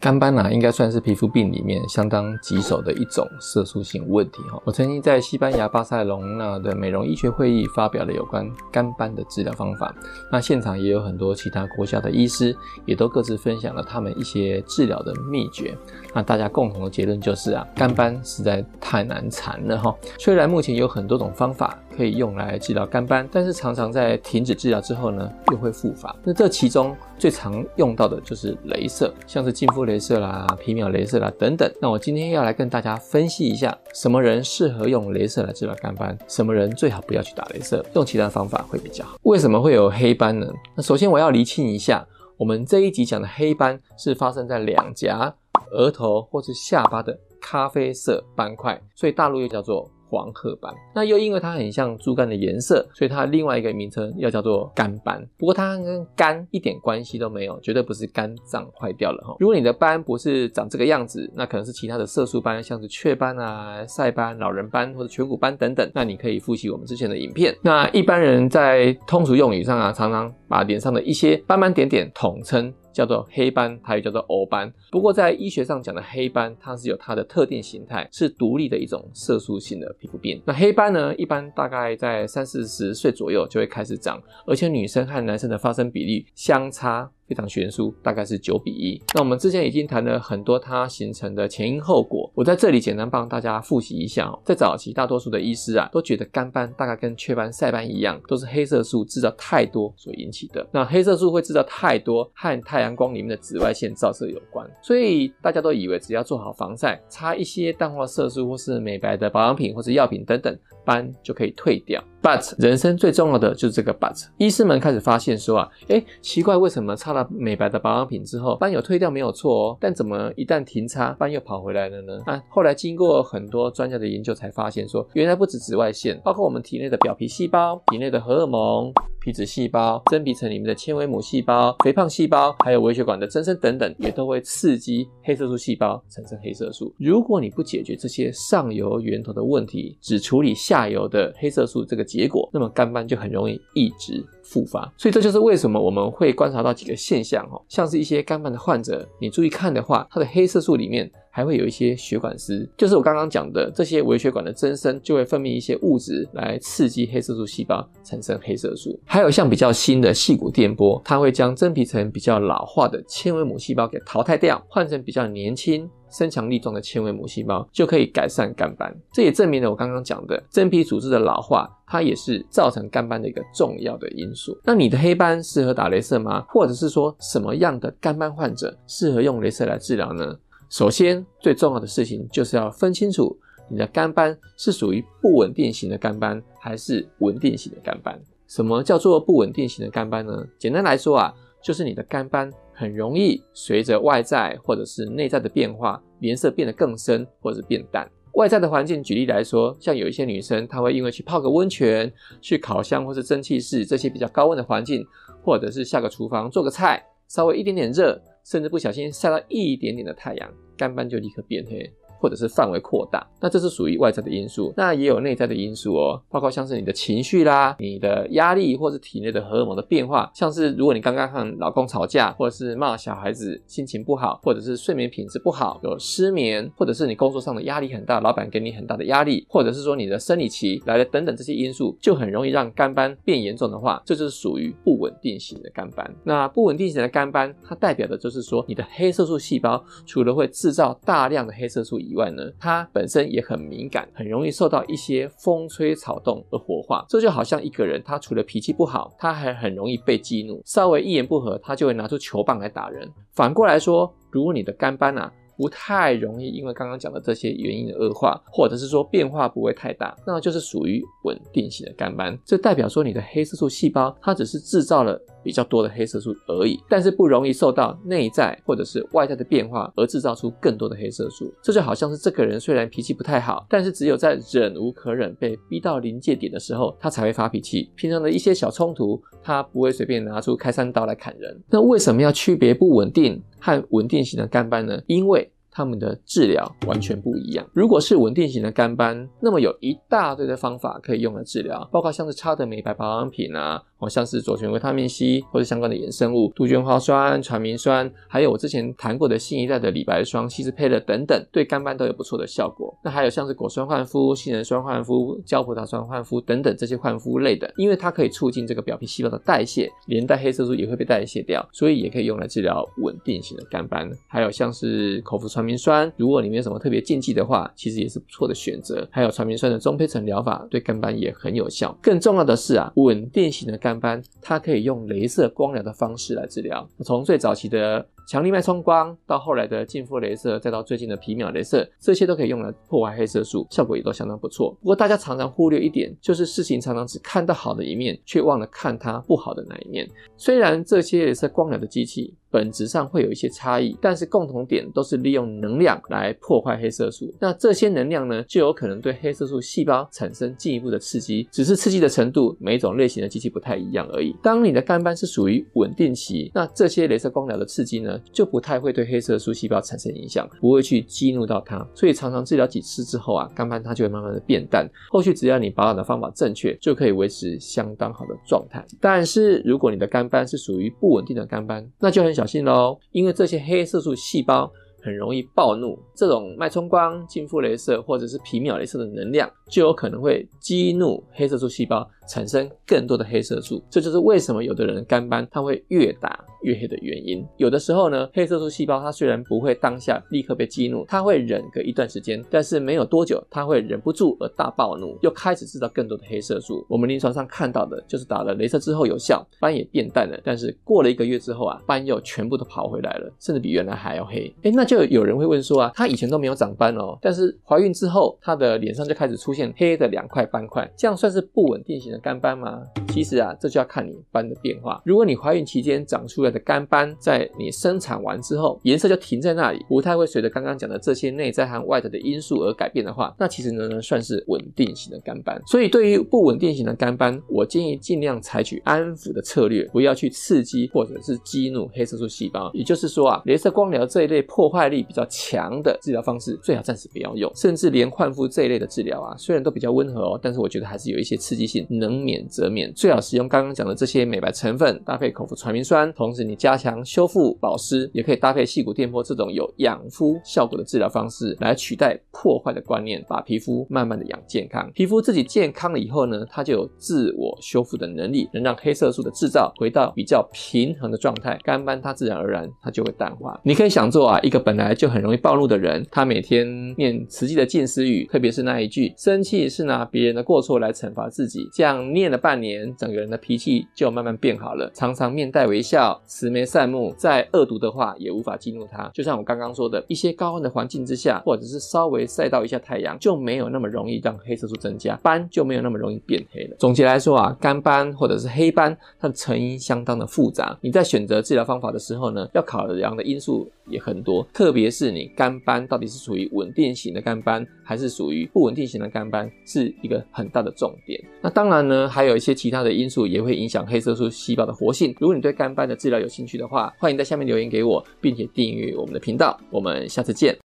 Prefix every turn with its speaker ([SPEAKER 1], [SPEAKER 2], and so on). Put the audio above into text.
[SPEAKER 1] 肝斑啊，应该算是皮肤病里面相当棘手的一种色素性问题哈。我曾经在西班牙巴塞隆纳的美容医学会议发表了有关肝斑的治疗方法。那现场也有很多其他国家的医师，也都各自分享了他们一些治疗的秘诀。那大家共同的结论就是啊，肝斑实在太难缠了哈。虽然目前有很多种方法可以用来治疗肝斑，但是常常在停止治疗之后呢，又会复发。那这其中最常用到的就是镭射，像是净肤镭射啦、皮秒镭射啦等等。那我今天要来跟大家分析一下，什么人适合用镭射来治疗肝斑，什么人最好不要去打镭射，用其他方法会比较好。为什么会有黑斑呢？那首先我要厘清一下，我们这一集讲的黑斑是发生在两颊、额头或是下巴的咖啡色斑块，所以大陆又叫做黄褐斑，那又因为它很像猪肝的颜色，所以它另外一个名称要叫做肝斑。不过它跟肝一点关系都没有，绝对不是肝脏坏掉了哈。如果你的斑不是长这个样子，那可能是其他的色素斑，像是雀斑啊、晒斑、老人斑或者颧骨斑等等。那你可以复习我们之前的影片。那一般人在通俗用语上啊，常常把脸上的一些斑斑点点统称。叫做黑斑，它又叫做欧斑。不过在医学上讲的黑斑，它是有它的特定形态，是独立的一种色素性的皮肤病。那黑斑呢，一般大概在三四十岁左右就会开始长，而且女生和男生的发生比例相差非常悬殊，大概是九比一。那我们之前已经谈了很多它形成的前因后果，我在这里简单帮大家复习一下哦。在早期，大多数的医师啊都觉得肝斑大概跟雀斑、晒斑一样，都是黑色素制造太多所引起的。那黑色素会制造太多，和太阳光里面的紫外线照射有关，所以大家都以为只要做好防晒，擦一些淡化色素或是美白的保养品或是药品等等，斑就可以退掉。But 人生最重要的就是这个 But，医师们开始发现说啊，诶，奇怪，为什么擦了美白的保养品之后，斑有退掉没有错哦，但怎么一旦停擦，斑又跑回来了呢？啊，后来经过很多专家的研究，才发现说，原来不止紫外线，包括我们体内的表皮细胞、体内的荷尔蒙、皮脂细胞、真皮层里面的纤维母细胞、肥胖细胞，还有微血管的增生等等，也都会刺激黑色素细胞产生黑色素。如果你不解决这些上游源头的问题，只处理下游的黑色素这个结果，那么肝斑就很容易一直复发。所以这就是为什么我们会观察到几个现象哦，像是一些肝斑的患者，你注意看的话，它的黑色素里面还会有一些血管丝，就是我刚刚讲的这些微血管的增生就会分泌一些物质来刺激黑色素细胞产生黑色素。还有像比较新的细骨电波，它会将真皮层比较老化的纤维母细胞给淘汰掉，换成比较年轻。身强力壮的纤维母细胞就可以改善肝斑，这也证明了我刚刚讲的真皮组织的老化，它也是造成肝斑的一个重要的因素。那你的黑斑适合打镭射吗？或者是说什么样的肝斑患者适合用镭射来治疗呢？首先，最重要的事情就是要分清楚你的肝斑是属于不稳定型的肝斑还是稳定型的肝斑。什么叫做不稳定型的肝斑呢？简单来说啊，就是你的肝斑。很容易随着外在或者是内在的变化，颜色变得更深或者变淡。外在的环境，举例来说，像有一些女生，她会因为去泡个温泉、去烤箱或是蒸汽室这些比较高温的环境，或者是下个厨房做个菜，稍微一点点热，甚至不小心晒到一点点的太阳，肝斑就立刻变黑。或者是范围扩大，那这是属于外在的因素。那也有内在的因素哦，包括像是你的情绪啦、你的压力，或是体内的荷尔蒙的变化。像是如果你刚刚和老公吵架，或者是骂小孩子，心情不好，或者是睡眠品质不好，有失眠，或者是你工作上的压力很大，老板给你很大的压力，或者是说你的生理期来了等等这些因素，就很容易让肝斑变严重的话，这就是属于不稳定型的肝斑。那不稳定型的肝斑，它代表的就是说你的黑色素细胞除了会制造大量的黑色素以，以外呢，它本身也很敏感，很容易受到一些风吹草动而活化。这就好像一个人，他除了脾气不好，他还很容易被激怒，稍微一言不合，他就会拿出球棒来打人。反过来说，如果你的肝斑啊，不太容易，因为刚刚讲的这些原因的恶化，或者是说变化不会太大，那就是属于稳定型的肝斑。这代表说你的黑色素细胞它只是制造了比较多的黑色素而已，但是不容易受到内在或者是外在的变化而制造出更多的黑色素。这就好像是这个人虽然脾气不太好，但是只有在忍无可忍、被逼到临界点的时候，他才会发脾气。平常的一些小冲突，他不会随便拿出开山刀来砍人。那为什么要区别不稳定和稳定型的肝斑呢？因为他们的治疗完全不一样。如果是稳定型的肝斑，那么有一大堆的方法可以用来治疗，包括像是擦的美白保养品啊，像是左旋维他命 C 或者相关的衍生物，杜鹃花酸、传明酸，还有我之前谈过的新一代的李白霜、希斯佩勒等等，对肝斑都有不错的效果。那还有像是果酸焕肤、杏仁酸焕肤、胶葡萄酸焕肤等等这些焕肤类的，因为它可以促进这个表皮细胞的代谢，连带黑色素也会被代谢掉，所以也可以用来治疗稳定型的肝斑。还有像是口服传明酸，如果你没有什么特别禁忌的话，其实也是不错的选择。还有传明酸的中胚层疗法，对肝斑也很有效。更重要的是啊，稳定型的肝斑，它可以用镭射光疗的方式来治疗。从最早期的强力脉冲光到后来的净肤镭射，再到最近的皮秒镭射，这些都可以用来破坏黑色素，效果也都相当不错。不过大家常常忽略一点，就是事情常常只看到好的一面，却忘了看它不好的那一面。虽然这些镭射光疗的机器，本质上会有一些差异，但是共同点都是利用能量来破坏黑色素。那这些能量呢，就有可能对黑色素细胞产生进一步的刺激，只是刺激的程度每种类型的机器不太一样而已。当你的肝斑是属于稳定期，那这些镭射光疗的刺激呢，就不太会对黑色素细胞产生影响，不会去激怒到它。所以常常治疗几次之后啊，肝斑它就会慢慢的变淡。后续只要你保养的方法正确，就可以维持相当好的状态。但是如果你的肝斑是属于不稳定的肝斑，那就很小。心喽，因为这些黑色素细胞很容易暴怒，这种脉冲光、净肤镭射或者是皮秒镭射的能量，就有可能会激怒黑色素细胞。产生更多的黑色素，这就是为什么有的人肝斑它会越打越黑的原因。有的时候呢，黑色素细胞它虽然不会当下立刻被激怒，它会忍个一段时间，但是没有多久，它会忍不住而大暴怒，又开始制造更多的黑色素。我们临床上看到的就是打了镭射之后有效，斑也变淡了，但是过了一个月之后啊，斑又全部都跑回来了，甚至比原来还要黑。诶，那就有人会问说啊，她以前都没有长斑哦，但是怀孕之后，她的脸上就开始出现黑的两块斑块，这样算是不稳定型的肝斑吗？其实啊，这就要看你斑的变化。如果你怀孕期间长出来的肝斑，在你生产完之后，颜色就停在那里，不太会随着刚刚讲的这些内在和外在的因素而改变的话，那其实呢，算是稳定型的肝斑。所以对于不稳定型的肝斑，我建议尽量采取安抚的策略，不要去刺激或者是激怒黑色素细胞。也就是说啊，镭射光疗这一类破坏力比较强的治疗方式，最好暂时不要用。甚至连焕肤这一类的治疗啊，虽然都比较温和哦，但是我觉得还是有一些刺激性，能免则免。最好使用刚刚讲的这些美白成分，搭配口服传明酸，同时你加强修复保湿，也可以搭配细骨电波这种有养肤效果的治疗方式，来取代破坏的观念，把皮肤慢慢的养健康。皮肤自己健康了以后呢，它就有自我修复的能力，能让黑色素的制造回到比较平衡的状态，干斑它自然而然它就会淡化。你可以想做啊，一个本来就很容易暴怒的人，他每天念慈济的近思语，特别是那一句“生气是拿别人的过错来惩罚自己”，这样念了半年。整个人的脾气就慢慢变好了，常常面带微笑，慈眉善目，再恶毒的话也无法激怒他。就像我刚刚说的，一些高温的环境之下，或者是稍微晒到一下太阳，就没有那么容易让黑色素增加，斑就没有那么容易变黑了。总结来说啊，肝斑或者是黑斑，它的成因相当的复杂。你在选择治疗方法的时候呢，要考量的因素也很多，特别是你肝斑到底是属于稳定型的肝斑，还是属于不稳定型的肝斑，是一个很大的重点。那当然呢，还有一些其他的因素也会影响黑色素细胞的活性。如果你对肝斑的治疗有兴趣的话，欢迎在下面留言给我，并且订阅我们的频道。我们下次见。